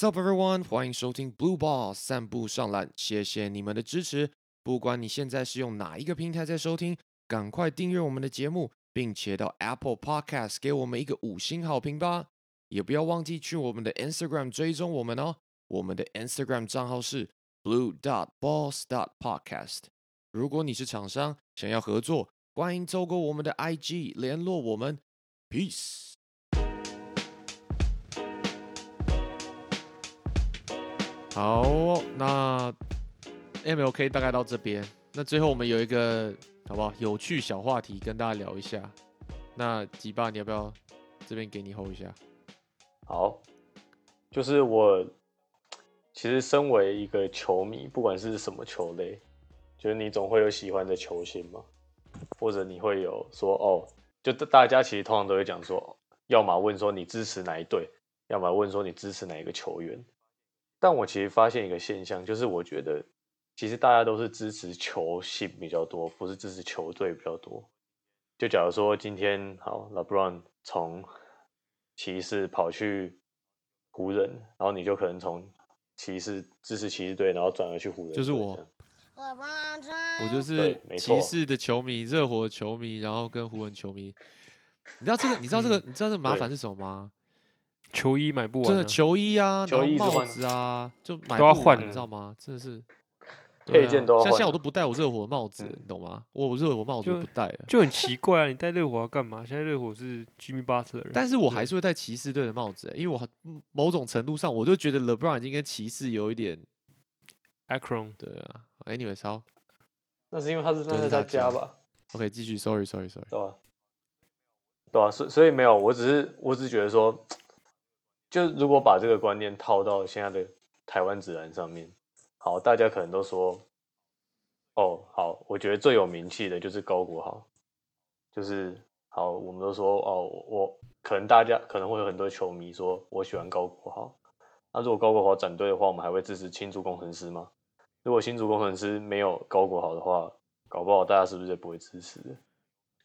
Sup everyone，欢迎收听 Blue Ball 散步上篮，谢谢你们的支持。不管你现在是用哪一个平台在收听，赶快订阅我们的节目，并且到 Apple Podcast 给我们一个五星好评吧。也不要忘记去我们的 Instagram 追踪我们哦。我们的 Instagram 账号是 blue dot balls dot podcast。如果你是厂商想要合作，欢迎透过我们的 IG 联络我们。Peace。好，那 MLK 大概到这边。那最后我们有一个好不好有趣小话题跟大家聊一下。那吉爸，你要不要这边给你 hold 一下？好，就是我其实身为一个球迷，不管是什么球类，就是你总会有喜欢的球星嘛，或者你会有说哦，就大家其实通常都会讲说，要么问说你支持哪一队，要么问说你支持哪一个球员。但我其实发现一个现象，就是我觉得其实大家都是支持球星比较多，不是支持球队比较多。就假如说今天好，LeBron 从骑士跑去湖人，然后你就可能从骑士支持骑士队，然后转而去湖人。就是我，我就是骑士的球迷，热火的球迷，然后跟湖人球迷。你知道这个？你知道这个？你知道这个麻烦是什么吗？球衣买不完，真的球衣啊，球衣帽子啊，就买都要换，你知道吗？真的是配件都要像现在我都不戴我热火的帽子，你懂吗？我热火帽子不戴了，就很奇怪啊！你戴热火要干嘛？现在热火是 Jimmy Butler，但是我还是会戴骑士队的帽子，因为我某种程度上我就觉得 LeBron 已经跟骑士有一点 Acron，对啊，Anyway，超，那是因为他是那是他家吧？OK，继续，Sorry，Sorry，Sorry，对吧？对啊，所所以没有，我只是我只是觉得说。就如果把这个观念套到现在的台湾指南上面，好，大家可能都说，哦，好，我觉得最有名气的就是高国豪，就是好，我们都说，哦，我可能大家可能会有很多球迷说我喜欢高国豪，那如果高国豪转队的话，我们还会支持新竹工程师吗？如果新竹工程师没有高国豪的话，搞不好大家是不是也不会支持？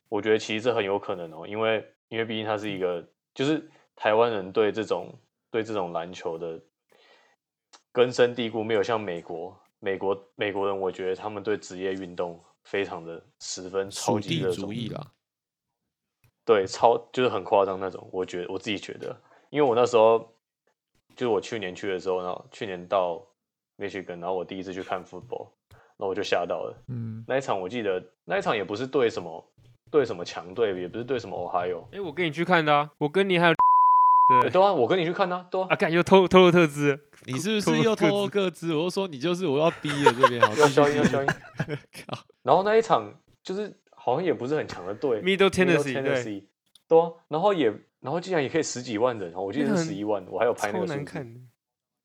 我觉得其实这很有可能哦，因为因为毕竟他是一个就是。台湾人对这种对这种篮球的根深蒂固，没有像美国美国美国人，我觉得他们对职业运动非常的十分超级热衷啦。对，超就是很夸张那种。我觉得我自己觉得，因为我那时候就是我去年去的时候，然后去年到 Michigan，然后我第一次去看 football，那我就吓到了。嗯，那一场我记得那一场也不是对什么对什么强队，也不是对什么 Ohio。哎，我跟你去看的啊，我跟你还有。对，都啊，我跟你去看呢，都啊，看又偷偷了特资，你是不是又偷了个资？我就说你就是我要逼的这边，要消音要消音。然后那一场就是好像也不是很强的队，Middle Tennessee，对啊，然后也然后竟然也可以十几万人，我记得是十一万，我还有拍那个数字。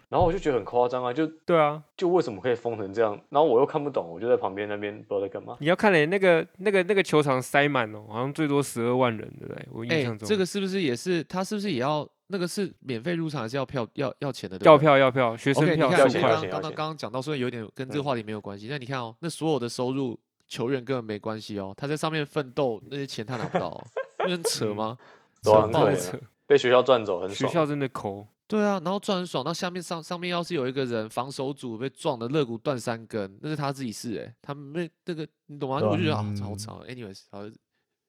然后我就觉得很夸张啊，就对啊，就为什么可以封成这样？然后我又看不懂，我就在旁边那边不知道在干嘛。你要看嘞，那个那个那个球场塞满哦，好像最多十二万人，对不对？我印象中，这个是不是也是他是不是也要那个是免费入场还是要票要要钱的？要票要票，学生票。刚刚刚刚刚刚讲到，虽然有点跟这个话题没有关系，但你看哦，那所有的收入球员根本没关系哦，他在上面奋斗那些钱他拿不到那，很扯吗？扯爆扯，被学校赚走，很爽。学校真的抠。对啊，然后撞很爽。到下面上上面要是有一个人防守组被撞的肋骨断三根，那是他自己事哎，他们那个你懂吗？我就觉得啊，好吵。Anyways，好，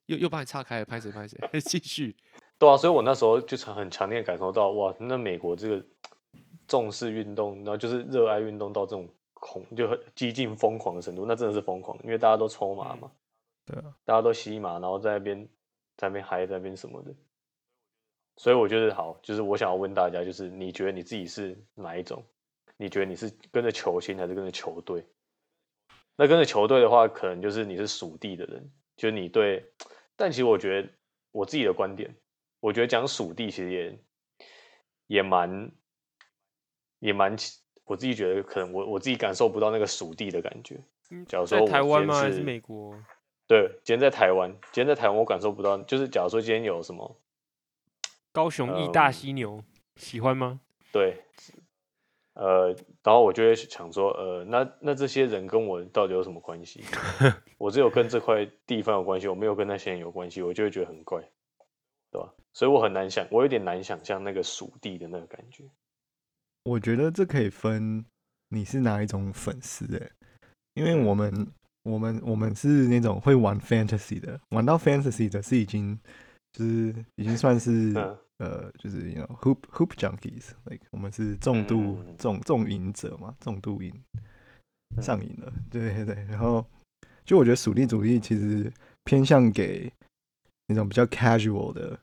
又又把你岔开了，拍谁拍谁，继续。对啊，所以我那时候就很强烈感受到，哇，那美国这个重视运动，然后就是热爱运动到这种恐就很激进疯狂的程度，那真的是疯狂，因为大家都抽麻嘛，对啊，大家都吸麻，然后在那边在那边嗨，在那边什么的。所以我觉得好，就是我想要问大家，就是你觉得你自己是哪一种？你觉得你是跟着球星还是跟着球队？那跟着球队的话，可能就是你是属地的人，就是你对。但其实我觉得我自己的观点，我觉得讲属地其实也也蛮也蛮，我自己觉得可能我我自己感受不到那个属地的感觉。假如说台湾吗？还是美国？对，今天在台湾，今天在台湾我感受不到。就是假如说今天有什么。高雄义大犀牛喜欢吗？对，呃，然后我就会想说，呃，那那这些人跟我到底有什么关系？我只有跟这块地方有关系，我没有跟那些人有关系，我就会觉得很怪，对吧？所以我很难想，我有点难想象那个属地的那个感觉。我觉得这可以分你是哪一种粉丝哎，因为我们我们我们是那种会玩 fantasy 的，玩到 fantasy 的是已经就是已经算是嗯呃就是 you know hoop hoop junkies，like 我们是重度重重瘾者嘛，重度瘾嗯上瘾了，对对对，然后就我觉得属地主义其实偏向给那种比较 casual 的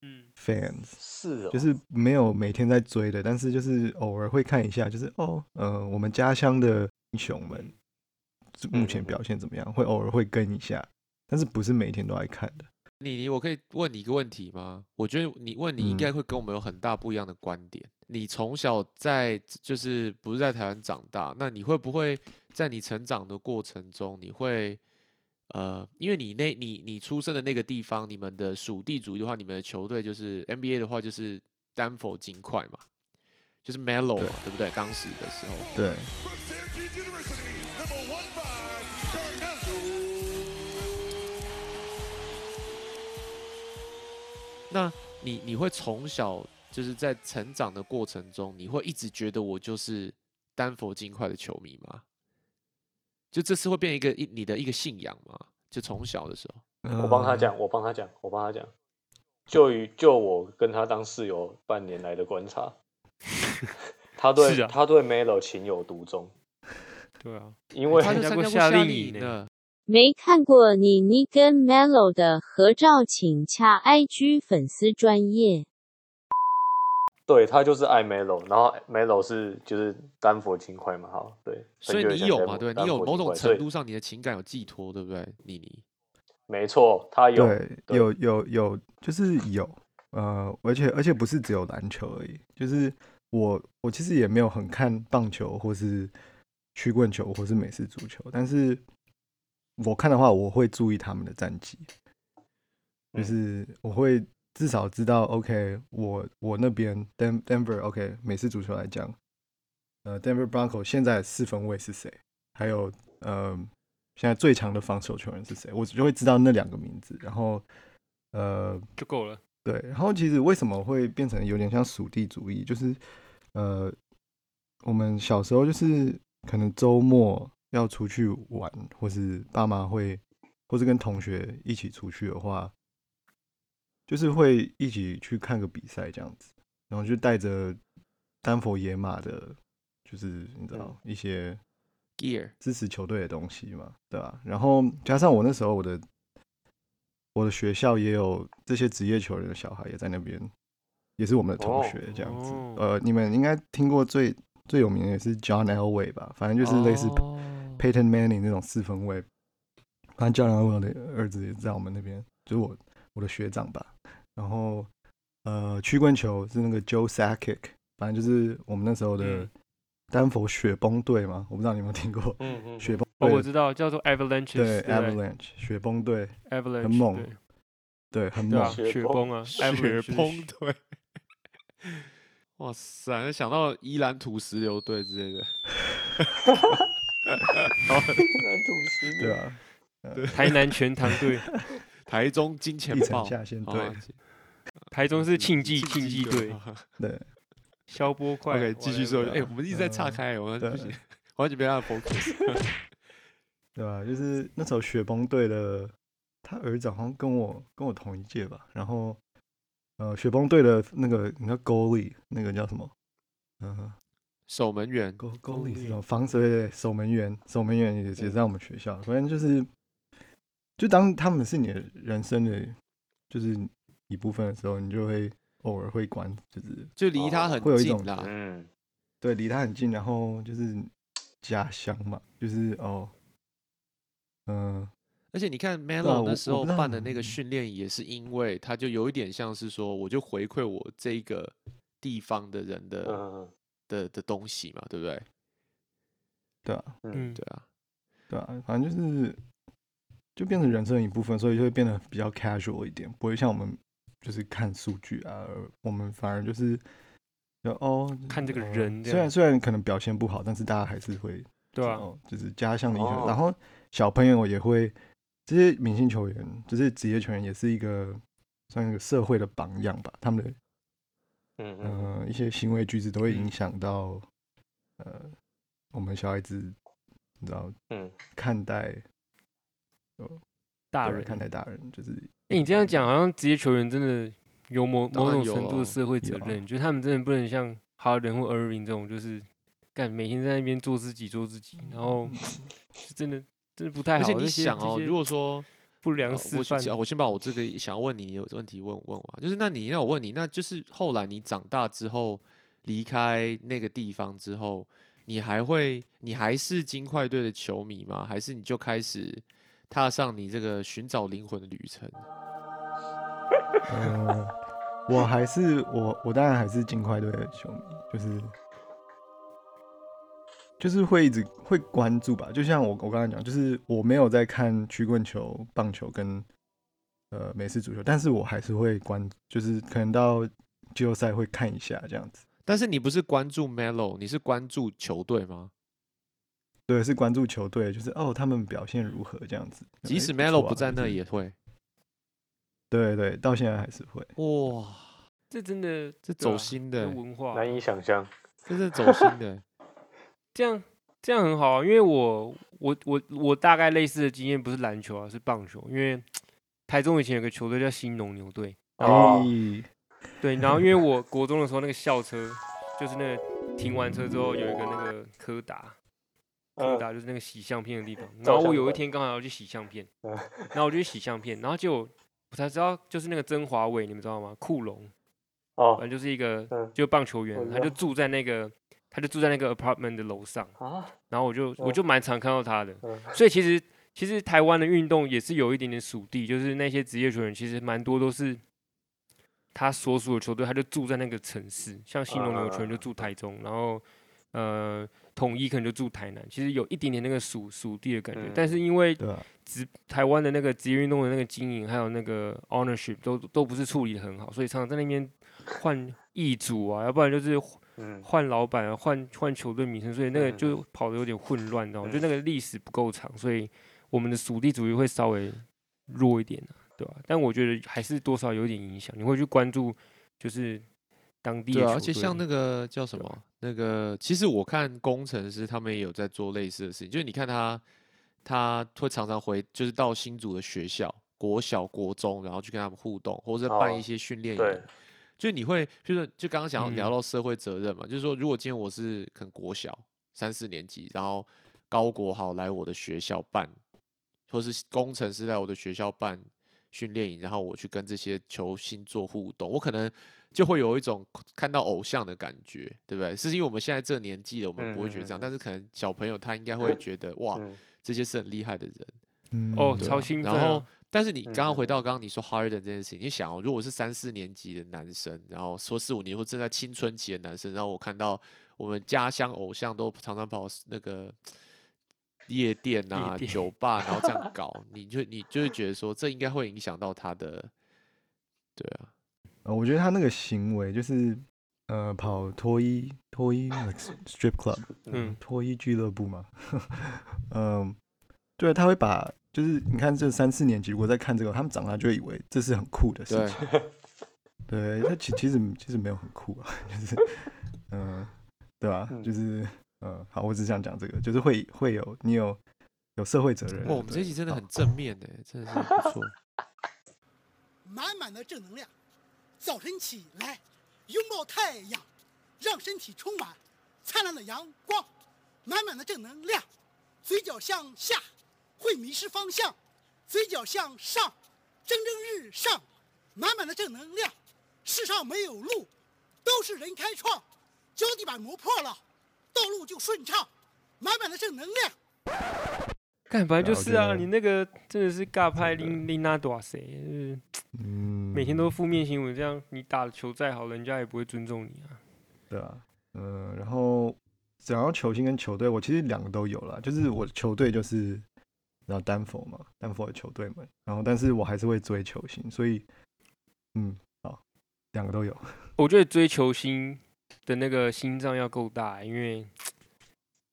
嗯，fans。是哦，就是没有每天在追的，但是就是偶尔会看一下，就是哦，呃，我们家乡的英雄们目前表现怎么样，会偶尔会跟一下，但是不是每天都爱看的。你你我可以问你一个问题吗？我觉得你问你应嗯该会跟我们有很大不一样的观点。你从小在就是不是在台湾长大，那你会不会在你成长的过程中，你会呃，因为你那你你出生的那个地方，你们的属地主义的话，你们的球队就是 NBA 的话就是丹佛金块嘛，就是 Melo 嘛，对不对？当时的时候，对，那你你会从小就是在成长的过程中，你会一直觉得我就是丹佛金块的球迷吗？就这次会变一个一你的一个信仰吗？就从小的时候，呃，我帮他讲，我帮他讲，我帮他讲。就于就我跟他当室友半年来的观察，他对、啊他对 Melo 情有独钟，对啊，因为他就参加过夏令营呢令营呢。没看过你妮跟 Melo 的合照，请洽 IG 粉丝专业。对他就是爱 Melo，然后 Melo 是就是丹佛金块嘛，好对，所以你有嘛？对，你有某种程度上你的情感有寄托，对不对？妮妮，没错，他有对，对有有有，就是有，呃，而且而且不是只有篮球而已，就是我我其实也没有很看棒球或是曲棍球或是美式足球，但是我看的话，我会注意他们的战绩，就嗯是我会至少知道，OK，我我那边 Den Denver，OK，、美式足球来讲，呃，Denver Bronco 现在四分卫是谁？还有呃，现在最强的防守球员是谁？我就会知道那两个名字，然后呃，就够了。对，然后其实为什么会变成有点像属地主义，就是呃，我们小时候就是可能周末要出去玩，或是爸妈会，或是跟同学一起出去的话，就是会一起去看个比赛这样子，然后就带着丹佛野马的，就是你知道一些 Gear 支持球队的东西嘛，对吧、然后加上我那时候我的我的学校也有这些职业球员的小孩也在那边，也是我们的同哦学这样子。哦呃，你们应该听过最最有名的也是 John Elway 吧？反正就是类似哦 Peyton Manning 那种四分卫。反正 John Elway 的儿子也在我们那边，就是我我的学长吧。然后呃，曲棍球是那个 Joe Sakic，反正就是我们那时候的嗯丹佛雪崩队嘛，我不知道你有没有听过嗯嗯雪崩哦，队我知道，叫做 Avalanche，对，Avalanche 雪崩队，Avalanche，很猛对对，很猛。雪崩啊雪崩队。哇塞！想到伊兰土石流队之类的，南 土石对啊，台南全糖队，台中金钱豹下线队啊，台中是庆记竞庆记队，对，消波快。OK，继续说。哎、我们一直在岔嗯开，我不行，完全没办法 focus。对吧？就是那时候雪崩队的，他儿子好像跟我跟我同一届吧。然后，呃，雪崩队的那个你知道 goalie 那个叫什么？嗯、守门员 goalie 是 goalie 什么？防守对对守门员，守门员也也在我们学校。反正就是，就当他们是你的人生的就是一部分的时候，你就会偶尔会关，就是就离他哦很会有一种近啦。嗯，对离他很近，然后就是家乡嘛，就是哦，嗯、而且你看啊 Melo 我那时候办的那个嗯训练，也是因为他就有一点像是说，我就回馈我这一个地方的人的、嗯的的东西嘛，对不对？对啊，嗯，对啊，对啊，反正就是就变成人生的一部分，所以就会变得比较 casual 一点，不会像我们就是看数据啊，我们反而就是就哦看这个呃人虽然虽然可能表现不好，但是大家还是会对啊，哦，就是家乡的英雄，哦。然后小朋友也会这些明星球员，就是职业球员，也是一个算一个社会的榜样吧，他们的嗯嗯呃，一些行为举止都会影嗯响到，呃，我们小孩子，你知道嗯，看待对大人。看待大人，就是哎、你这样讲，好像职业球员真的有某某种程度的啊社会责任，就是他们真的不能像哈登或 Irving 这种，就是干每天在那边做自己做自己，然后真的真的不太好。而且你想哦，如果说不良示范，先我先把我这个想要问你有问题问问完，就是那你那我问你，那就是后来你长大之后离开那个地方之后，你还会你还是金块队的球迷吗？还是你就开始踏上你这个寻找灵魂的旅程？呃，我还是我我当然还是金块队的球迷，就是就是会一直会关注吧。就像我我刚才讲，就是我没有在看曲棍球、棒球跟呃美式足球，但是我还是会关，就是可能到季后赛会看一下这样子。但是你不是关注 Melo，你是关注球队吗？对，是关注球队，就是哦他们表现如何这样子。即使 Melo 啊不在那也会。对对，到现在还是会。哇，这真的这走心的文化，难以想象。这是走心的。这样这样很好啊，因为我我我我大概类似的经验不是篮球啊，是棒球，因为台中以前有个球队叫新农牛队，哦哎对，然后因为我国中的时候那个校车就是那个停完车之后有一个那个柯达，柯嗯达就是那个洗相片的地方，然后我有一天刚好要去洗相片，嗯然后我就去洗相片，然后就我才知道就是那个曾华伟，你们知道吗？库龙，哦反正就是一个嗯就棒球员，他就住在那个他就住在那个 apartment 的楼上。啊，然后我就我哦就蛮常看到他的，嗯所以其实其实台湾的运动也是有一点点属地，就是那些职业球员其实蛮多都是他所属的球队，他就住在那个城市，像新农牛球员就住台中，然后呃统一可能就住台南，其实有一点点那个属属地的感觉，嗯但是因为职台湾的那个职业运动的那个经营，还有那个 ownership 都都不是处理的很好，所以常常在那边换易主啊，要不然就是嗯。换老板啊，换换球队名称，所以那个嗯就跑的有点混乱，你知道吗？就嗯。那个历史不够长，所以我们的属地主义会稍微弱一点啊，对吧、但我觉得还是多少有点影响，你会去关注就是当地的对啊，而且像那个叫什么，那个其实我看工程师他们也有在做类似的事情，就是你看他他会常常回，就是到新组的学校，国小、国中，然后去跟他们互动，或者是办一哦些训练对营。就你会，就是就刚刚想要聊嗯到社会责任嘛，就是说，如果今天我是可能国小三四年级，然后高国豪来我的学校办，或是工程师来我的学校办训练营，然后我去跟这些球星做互动，我可能就会有一种看到偶像的感觉，对不对？是因为我们现在这年纪了，我们不会觉得这样，但是可能小朋友他应该会觉得哇，嗯这些是很厉害的人。嗯，哦，超兴奋、然后啊。，但是你刚刚回嗯到刚刚你说 Harden 这件事情，你想哦，如果是三四年级的男生，然后说四五年或正在青春期的男生，然后我看到我们家乡偶像都常常跑那个夜店啊、店酒吧，然后这样 搞，你就你就会觉得说，这应该会影响到他的，对啊，呃，我觉得他那个行为就是，呃，跑脱衣脱衣 like strip club，嗯，脱衣俱乐部嘛，嗯，对，他会把就是你看这三四年级如果在看这个，他们长大就会以为这是很酷的事情，对，他其其实其实没有很酷啊，就是，嗯、对吧、嗯就是，嗯，好，我只想讲这个，就是会会有你有有社会责任，哇，我们这一对好集真的很正面的，真的是不错。满满的正能量。早晨起来，拥抱太阳，让身体充满灿烂的阳光，满满的正能量。嘴角向下，会迷失方向；嘴角向上，蒸蒸日上。满满的正能量。世上没有路，都是人开创。脚底板磨破了，道路就顺畅。满满的正能量。干，本来就是啊，你那个真的是尬拍琳琳娜多塞，嗯，每天都负面新闻，这样你打的球再好，人家也不会尊重你啊。对啊，嗯，然后讲到球星跟球队，我其实两个都有了，就是我的球队就是然后丹佛嘛，丹佛的球队们，然后但是我还是会追球星，所以嗯，好，两个都有，我觉得追球星的那个心脏要够大，因为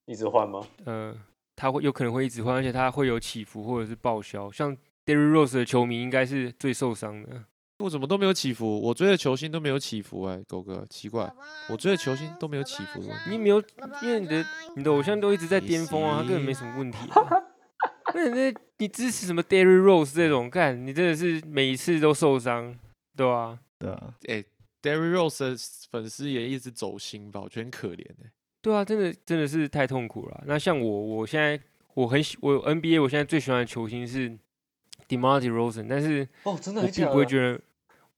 一直换吗？呃，他会有可能会一直换，而且他会有起伏或者是报销。像 Derrick Rose 的球迷应该是最受伤的，我怎么都没有起伏？我追的球星都没有起伏哎、狗哥奇怪，我追的球星都没有起伏的问题。你没有，因为你的你的偶像都一直在巅峰啊，他根本没什么问题、啊。那那你支持什么 Derry Rose 这种，干你真的是每一次都受伤，对吧、对啊，哎、d e r r y Rose 的粉丝也一直走心吧，我觉得很可怜哎、对啊，真的真的是太痛苦了啊。那像我，我现在我很喜我 NBA 我现在最喜欢的球星是 DeMar DeRozan，但是哦，真的我并不会觉得，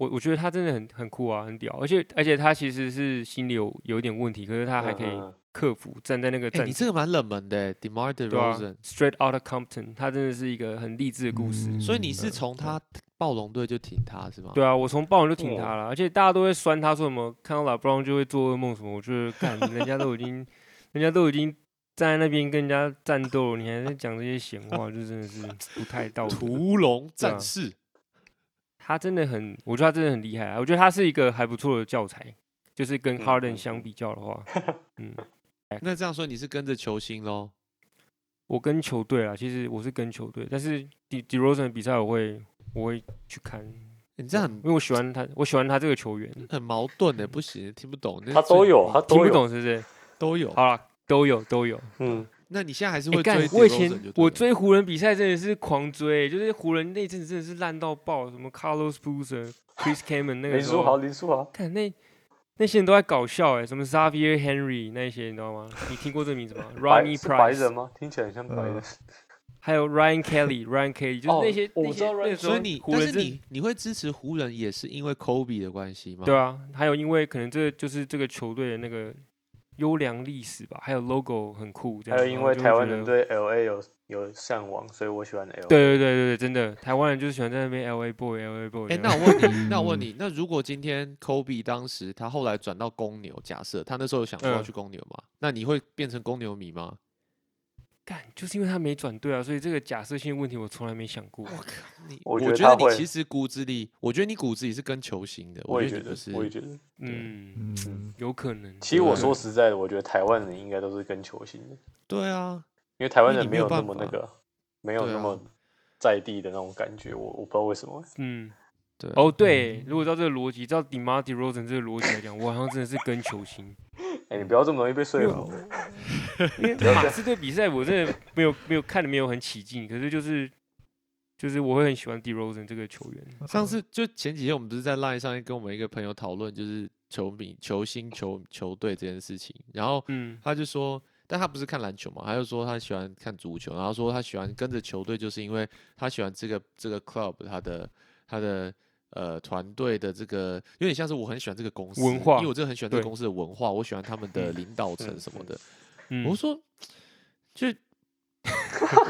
我我觉得他真的很很酷啊，很屌，而且而且他其实是心里有有一点问题，可是他还可以克服，站在那个你这个蛮冷门的、欸、，Demar 对啊 Derozan，、，Straight Outta Compton，他真的是一个很励志的故事。所以你嗯是从他暴龙队就挺他是吗？对啊，我从暴龙就挺哦他了，而且大家都会酸他说什么看到老布朗就会做噩梦什么，我觉得看，人家都已经，人家都已经站在那边跟人家战斗，你还在讲这些闲话，就真的是不太道德。屠龙战士，他真的很，我觉得他真的很厉害啊，我觉得他是一个还不错的教材，就是跟嗯 Harden 相比较的话，嗯，那这样说你是跟着球星喽？我跟球队啊，其实我是跟球队，但是 D D Rosen 的比赛我会我会去看，你这样很因为我喜欢他，我喜欢他这个球员，很矛盾的，不行，听不懂。他都有，他听不。懂是不是？都有。好了，都有都有。嗯，那你现在还是会追我以前我追湖人比赛真的是狂追，就是湖人那阵子真的是烂到爆，什么 Carlos Boozer、Chris Kaman 那个林书豪，林书豪，看那那些人都在搞笑哎，什么 Xavier Henry 那些你知道吗？你听过这名字吗？Ronnie 是白人 Price，吗？听起来很像白人呃。还有 Ryan Kelly，Ryan Kelly 就是哦那些那我知道些那个时候所以你，但是湖人你你会支持湖人，也是因为 Kobe 的关系吗？对啊，还有因为可能这就是这个球队的那个优良历史吧，还有 logo 很酷，这样还有因为台湾人对 L A 有有向往，所以我喜欢 L A。对对对对对，真的，台湾人就是喜欢在那边 L A boy L A boy。那我问你，那我问你，那如果今天 Kobe 当时他后来转到公牛，假设他那时候有想说要嗯去公牛嘛，那你会变成公牛迷吗？干，就是因为他没转对啊，所以这个假设性问题我从来没想过。你 我觉觉得你其实骨子里，我觉得你骨子里是跟球星的，我也觉得是，，我也觉得。嗯，嗯，有可能。其实我对说实在的，我觉得台湾人应该都是跟球星的，对啊，因为台湾人没有那么那个，没有那么在地的那种感觉。我我不知道为什么。嗯，对啊哦对，如果照这个逻辑，照 d e m a r d e r o s e n 这个逻辑来讲，我好像真的是跟球星。哎，你不要这么容易被说服。因为马刺队比赛我真的没有 没有看的没有很起劲，可是就是就是我会很喜欢 DeRozan 这个球员。上次就前几天我们不是在 LINE 上面跟我们一个朋友讨论，就是球迷、球星、球球队这件事情，然后嗯他就说，但他不是看篮球嘛，他就说他喜欢看足球，然后说他喜欢跟着球队，就是因为他喜欢这个这个 club 他的他的呃团队的这个有点像是我很喜欢这个公司文化因为我真的很喜欢这个公司的文化，我喜欢他们的嗯领导层什么的。嗯，我说，就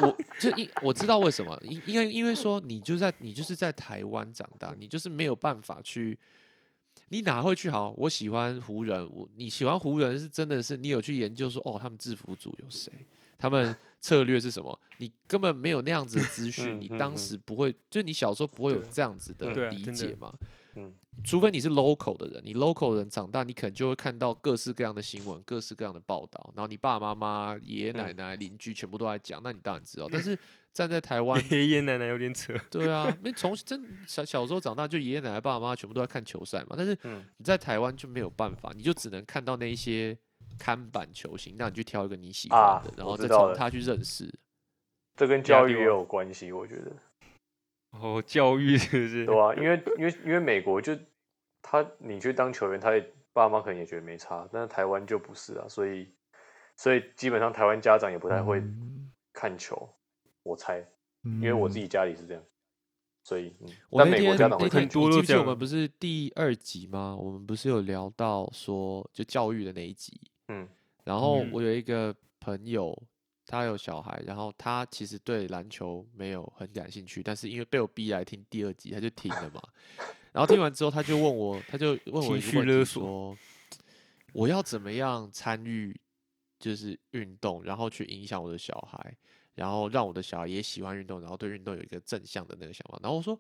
我就因我知道为什么，因因为因为说你就在你就是在台湾长大，你就是没有办法去，你哪会去好？我喜欢湖人，我你喜欢湖人是真的是你有去研究说哦，他们制服组有谁，他们策略是什么？你根本没有那样子的资讯，你当时不会，就你小时候不会有这样子的理解嘛？嗯，除非你是 local 的人，你 local 人长大，你可能就会看到各式各样的新闻，各式各样的报道，然后你爸爸妈妈、爷爷奶嗯奶、邻居全部都在讲，那你当然知道。但是站在台湾，爷爷奶奶有点扯。对啊，因为从真小小时候长大，就爷爷奶奶、爸爸妈妈全部都在看球赛嘛。但是嗯你在台湾就没有办法，你就只能看到那一些看板球星，那你去挑一个你喜欢啊的，然后再从他去认识。这跟教育也有关系，我觉得。哦，教育是不是？对啊，因为因为因为美国就他你去当球员，他也爸妈可能也觉得没差，但是台湾就不是啊，所以所以基本上台湾家长也不太会嗯。看球，我猜，因因为我自己。家里是这样，所以嗯，我那但美国天那天家长会看很多都这样你记得我们不是第二集吗？我们不是有聊到说就教育的那一集，嗯。然后嗯。我有一个朋友，他有小孩，然后他其实对篮球没有很感兴趣，但是因为被我逼来听第二集，他就停了嘛。然后听完之后，他就问我，他就问我一个问题勒索说，我要怎么样参与就是运动，然后去影响我的小孩，然后让我的小孩也喜欢运动，然后对运动有一个正向的那个想法。然后我说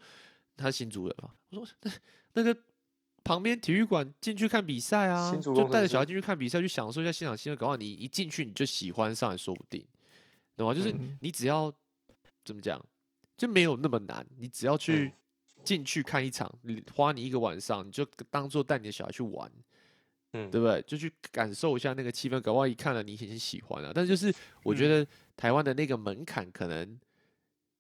他是新主人嘛，我说那 那个旁边体育馆进去看比赛啊，就带着小孩进去看比赛，去享受一下现场气氛，搞不好你一进去你就喜欢上，也说不定，懂吗？就是嗯。你只要怎么讲，就没有那么难，你只要去进去看一场，你花你一个晚上，你就当做带你的小孩去玩，嗯，对不对？就去感受一下那个气氛，搞不好一看了你已经喜欢了。但是就是我觉嗯。得台湾的那个门槛可能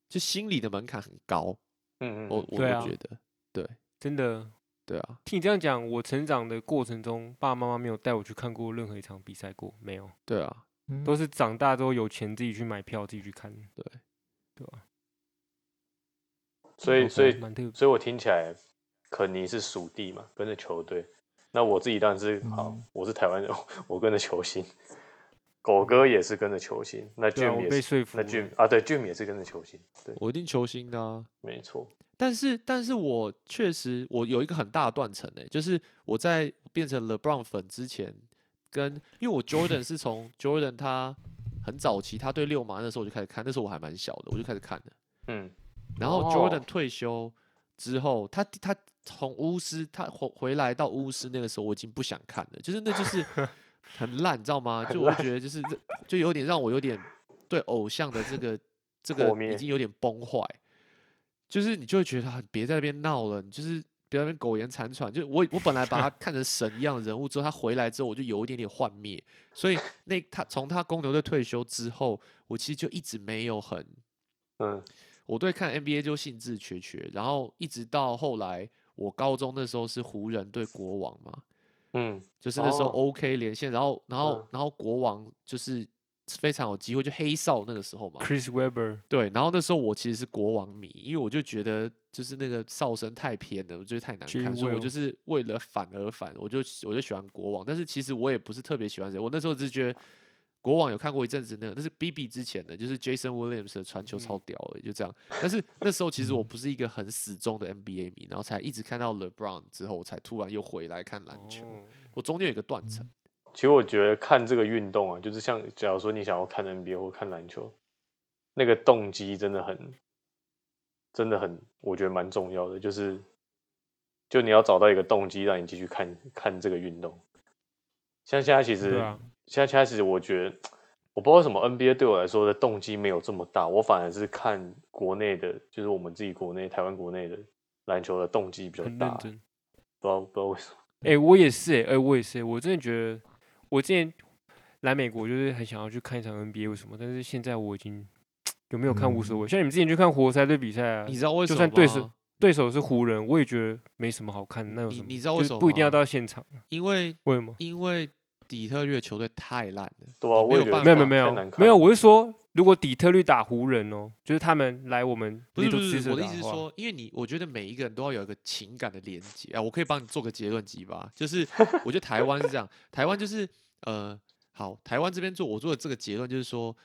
就心理的门槛很高，嗯嗯嗯，我我对啊。我觉得，对。真的对啊，听你这样讲，我成长的过程中，爸爸妈妈没有带我去看过任何一场比赛过，没有，对啊，嗯都是长大之后有钱自己去买票，自己去看，对对吧？所以所以。所以我听起来，肯尼是属地嘛，跟着球队。那我自己当然是好嗯，我是台湾人，我跟着球星。狗哥也是跟着球星，那对啊 Jim 我也是，被说服那 Jim 啊，对，Jim 也是跟着球星，对，我一定球星的啊。没错，但是，但是我确实我有一个很大的断层诶，就是我在变成 LeBron 粉之前，跟因为我 Jordan 是从 Jordan 他很早期，他对六马那时候我就开始看，那时候我还蛮小的，我就开始看的。嗯，然后哦 Jordan 退休之后，他他从巫师他回回来到巫师那个时候，我已经不想看了，就是那就是 很烂，你知道吗？就我就觉得就是这就有点让我有点对偶像的这个 这个已经有点崩坏，就是你就会觉得啊别在那边闹了，你就是。别在那边苟延残喘，就我我本来把他看成神一样的人物，之后他回来之后，我就有一点点幻灭。所以 那他从他公牛队退休之后，我其实就一直没有很嗯，我对看 NBA 就兴致缺缺，然后一直到后来，我高中那时候是湖人对国王嘛，嗯，就是那时候哦。OK 连线，然后然后、嗯。然后国王就是非常有机会，就黑哨那个时候嘛，Chris Webber，对，然后那时候我其实是国王迷，因为我就觉得就是那个哨声太偏了，我觉得太难看，所以我就是为了反而反，我就我就喜欢国王，但是其实我也不是特别喜欢谁，我那时候只是觉得国王有看过一阵子那个，那是 BB 之前的，就是 Jason Williams 的传球超屌的，就这样。但是那时候其实我不是一个很死忠的 NBA 迷，然后才一直看到 LeBron 之后，我才突然又回来看篮球。哦。我中间有一个断层，其实我觉得看这个运动啊，就是像假如说你想要看 NBA 或看篮球，那个动机真的很，真的很，我觉得蛮重要的，就是就你要找到一个动机，让你继续看看这个运动。像现在其实，对啊现在现在其实我觉得，我不知道为什么 NBA 对我来说的动机没有这么大，我反而是看国内的，就是我们自己国内台湾国内的篮球的动机比较大。不知道不知道为什么。哎、我也是、欸，哎、我也是、欸，我真的觉得，我之前来美国就是很想要去看一场 NBA，为什么？但是现在我已经 有没有看无所谓。像你们之前去看活塞队比赛啊，你知道为什就么算对手吗对手是湖人，我也觉得没什么好看，那有什么？你你知道就是为什么不一定要到现场，因为为什么？因为底特律的球队太烂了，对啊，我也觉得没有没有没有没有，我是说，如果底特律打湖人哦，就是他们来我们不是不是，我的意，思是说，因为你我觉得每一个人都要有一个情感的连接。啊，我可以帮你做个结论集吧，就是我觉得台湾是这样，台湾就是呃，好，台湾这边做我做的这个结论就是说，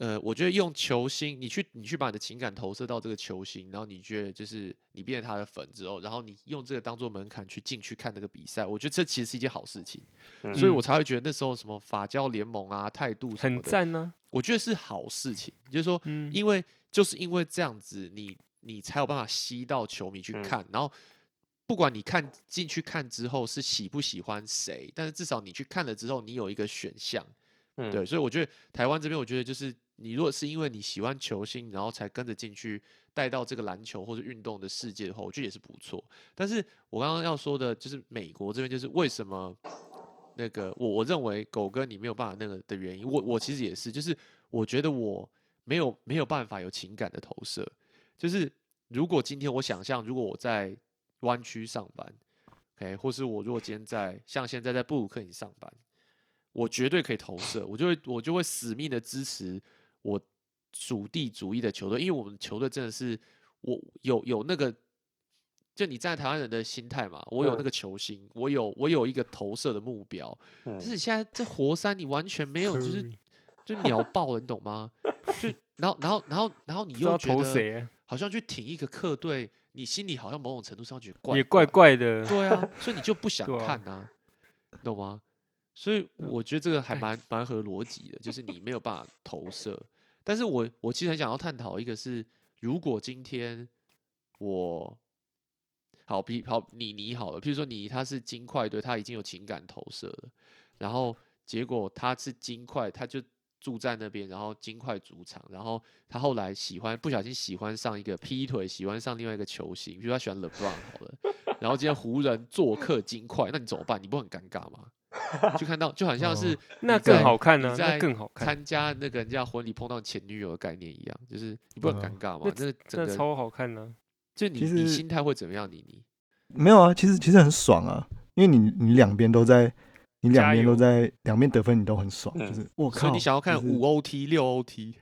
呃，我觉得用球星，你去你去把你的情感投射到这个球星，然后你觉得就是你变成他的粉之后，然后你用这个当做门槛去进去看那个比赛，我觉得这其实是一件好事情，嗯。所以我才会觉得那时候什么法教联盟啊、态度很，赞呢、我觉得是好事情，就是说，嗯。因为就是因为这样子，你你才有办法吸到球迷去嗯。看，然后不管你看进去看之后是喜不喜欢谁，但是至少你去看了之后，你有一个选项，嗯。对，所以我觉得台湾这边，我觉得就是你如果是因为你喜欢球星，然后才跟着进去带到这个篮球或者运动的世界的话，我觉得也是不错。但是我刚刚要说的就是美国这边，就是为什么那个我我认为狗哥你没有办法那个的原因，我我其实也是，就是我觉得我没有没有办法有情感的投射，就是如果今天我想象，如果我在湾区上班，OK，或是我如果今天在像现在在布鲁克林上班，我绝对可以投射，我就会我就会死命的支持我属地主义的球队，因为我们球队真的是我有有那个，就你站在台湾人的心态嘛，我有那嗯个球星，我有我有一个投射的目标，嗯但是你现在这活塞你完全没有，就是就鸟爆了，你懂吗？就 然后然后然后然后你又觉得投谁啊，好像去挺一个客队，你心里好像某种程度上觉得怪也怪怪的。对啊，所以你就不 想看啊，懂吗？所以我觉得这个还蛮蛮合逻辑的，就是你没有办法投射。但是我我其实很想要探讨一个是，如果今天我好比好你你好了，譬如说你他是金块队，他已经有情感投射了，然后结果他是金块，他就住在那边，然后金块主场，然后他后来喜欢不小心喜欢上一个劈腿，喜欢上另外一个球星，比如他喜欢 LeBron 好了，然后今天湖人做客金块，那你怎么办？你不很尴尬吗？就看到就好像是哦那更好看呢、在那更好看，参加那个人家婚礼碰到前女友的概念一样，就是你不很嗯尴尬吗？那那整个那超好看呢、就你其实你心态会怎么样？你你没有啊，其实其实很爽啊，因为你你两边都在，你两边都在两边得分，你都很爽，嗯就是我靠，所以你想要看就是五 OT 六 OT，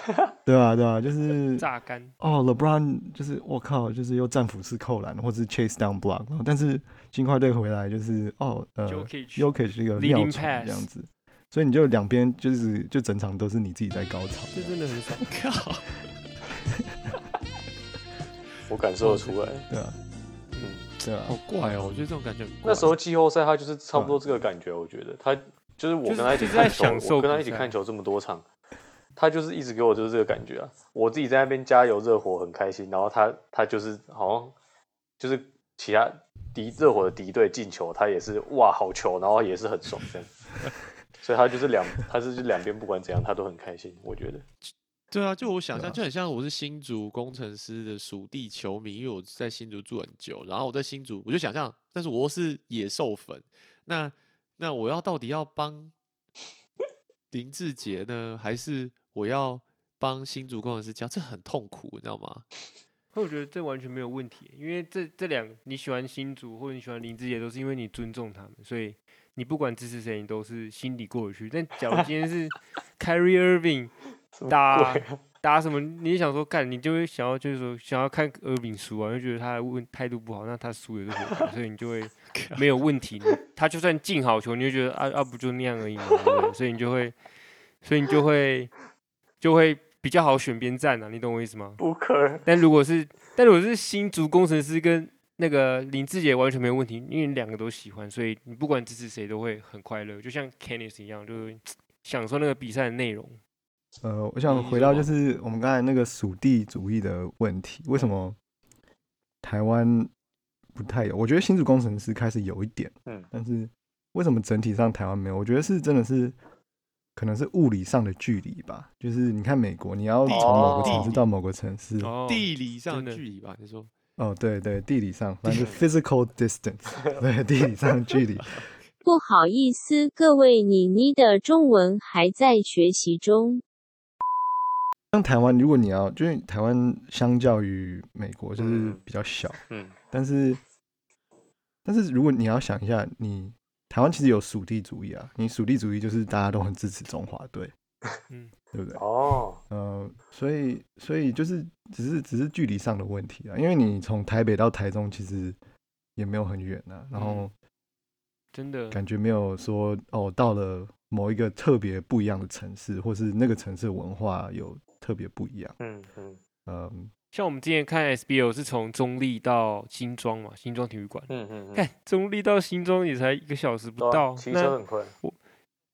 对啊对啊，就是 榨干。哦，LeBron 就是我靠，就是又战斧式扣篮，或是 chase down block，然后但是金块队回来就是哦呃 Jokic Jokic 这个 leading 尿床这样子，所以你就两边就是就整场都是你自己在高潮这这样，真的很爽。靠，我感受得出来。对啊嗯，对啊好，怪哦！我觉得这种感觉很怪那时候季后赛他就是差不多这个感觉，我觉得他就是我跟他一起在看球，享受我跟他一起看球这么多场，他就是一直给我就是这个感觉啊。我自己在那边加油热火很开心，然后他他就是好像就是其他敌热火的敌对进球，他也是哇好球，然后也是很爽这样。所以他就是两，他是就两边不管怎样他都很开心，我觉得。对啊，就我想象，啊就很像我是新竹工程师的属地球迷，因为我在新竹住很久，然后我在新竹，我就想象，但是我是野兽粉，那那我要到底要帮 林志杰呢，还是我要帮新竹工程师教？这很痛苦，你知道吗？我觉得这完全没有问题，因为这这两你喜欢新竹或者你喜欢林志杰，都是因为你尊重他们，所以你不管支持谁，你都是心里过得去。但假如今天是 Kyrie Irving 打 打什么，你也想说干，你就会想要就是说想要看 Irving 输啊，就觉得他的问态度不好，那他输也是活该，所以你就会 没有问题。他就算进好球，你就觉得啊啊不就那样而已嘛？所以你就会，所以你就会就会比较好选边站啊，你懂我意思吗？不可但如果是，但如果是新竹工程师跟那个林志杰完全没有问题，因为你两个都喜欢，所以你不管支持谁都会很快乐，就像 Kennis 一样，就是 享受那个比赛的内容。呃，我想回到就是我们刚才那个属地主义的问题，为什么台湾不太有？我觉得新竹工程师开始有一点，嗯但是为什么整体上台湾没有？我觉得是真的是可能是物理上的距离吧。就是你看美国，你要从某个城市哦到某个城市，哦，地理上的的距离吧？你说哦，对对，地理上，反正就 physical distance，对，地理上的距离。不好意思，各位，你你的中文还在学习中。像台湾，如果你要，就是台湾相较于美国就是嗯。比较小，嗯。但是但是如果你要想一下，你台湾其实有属地主义啊，你属地主义就是大家都很支持中华队，嗯，对不对？哦，呃，所以所以就是只是只是距离上的问题啊，因为你从台北到台中其实也没有很远啊，然后真的，感觉没有说哦到了某一个特别不一样的城市，或是那个城市的文化有特别不一样，嗯嗯嗯，像我们之前看 SBL 是从中立到新庄嘛，新庄体育馆，嗯嗯嗯，看中立到新庄也才一个小时不到，骑车那很快。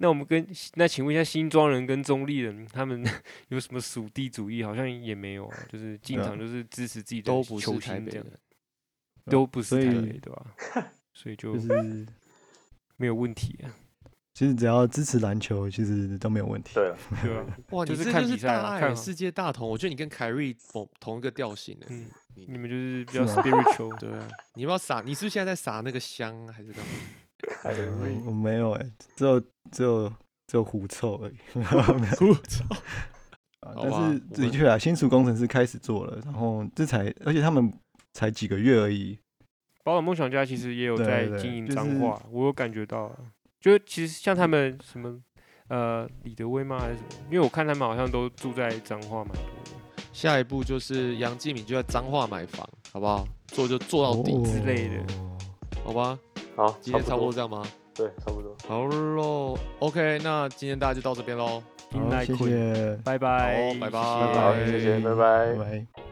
那我们跟那请问一下新庄人跟中立人他们 有什么属地主义？好像也没有啊，就是进对啊场就是支持自己的都不是球星这样，都不是所以台北对吧？所以就就是没有问题啊，其实只要支持篮球，其实都没有问题。对了，对啊？哇，你就是这就是大爱世界大同，我觉得你跟凯瑞同同一个调性的。嗯，你你们就是比较 spiritual，对啊，你要不要撒？你是不是现在在撒那个香还是干嘛？凯 瑞我没有哎、只有只有只有狐臭而已。狐臭！啊但是的确啊，新竹工程师开始做了，然后这才，而且他们才几个月而已。宝岛梦想家其实也有在经营就是脏话，我有感觉到啊，就其实像他们什么呃李德威吗还是什么？因为我看他们好像都住在彰化蛮多的。下一步就是杨继敏就在彰化买房，好不好？做就做到底，之类的哦好吧？好，今天差不多多这样吗？对，差不多。好喽，OK，那今天大家就到这边喽。好，谢谢，拜拜，好拜拜谢谢好，谢谢，拜拜拜。拜。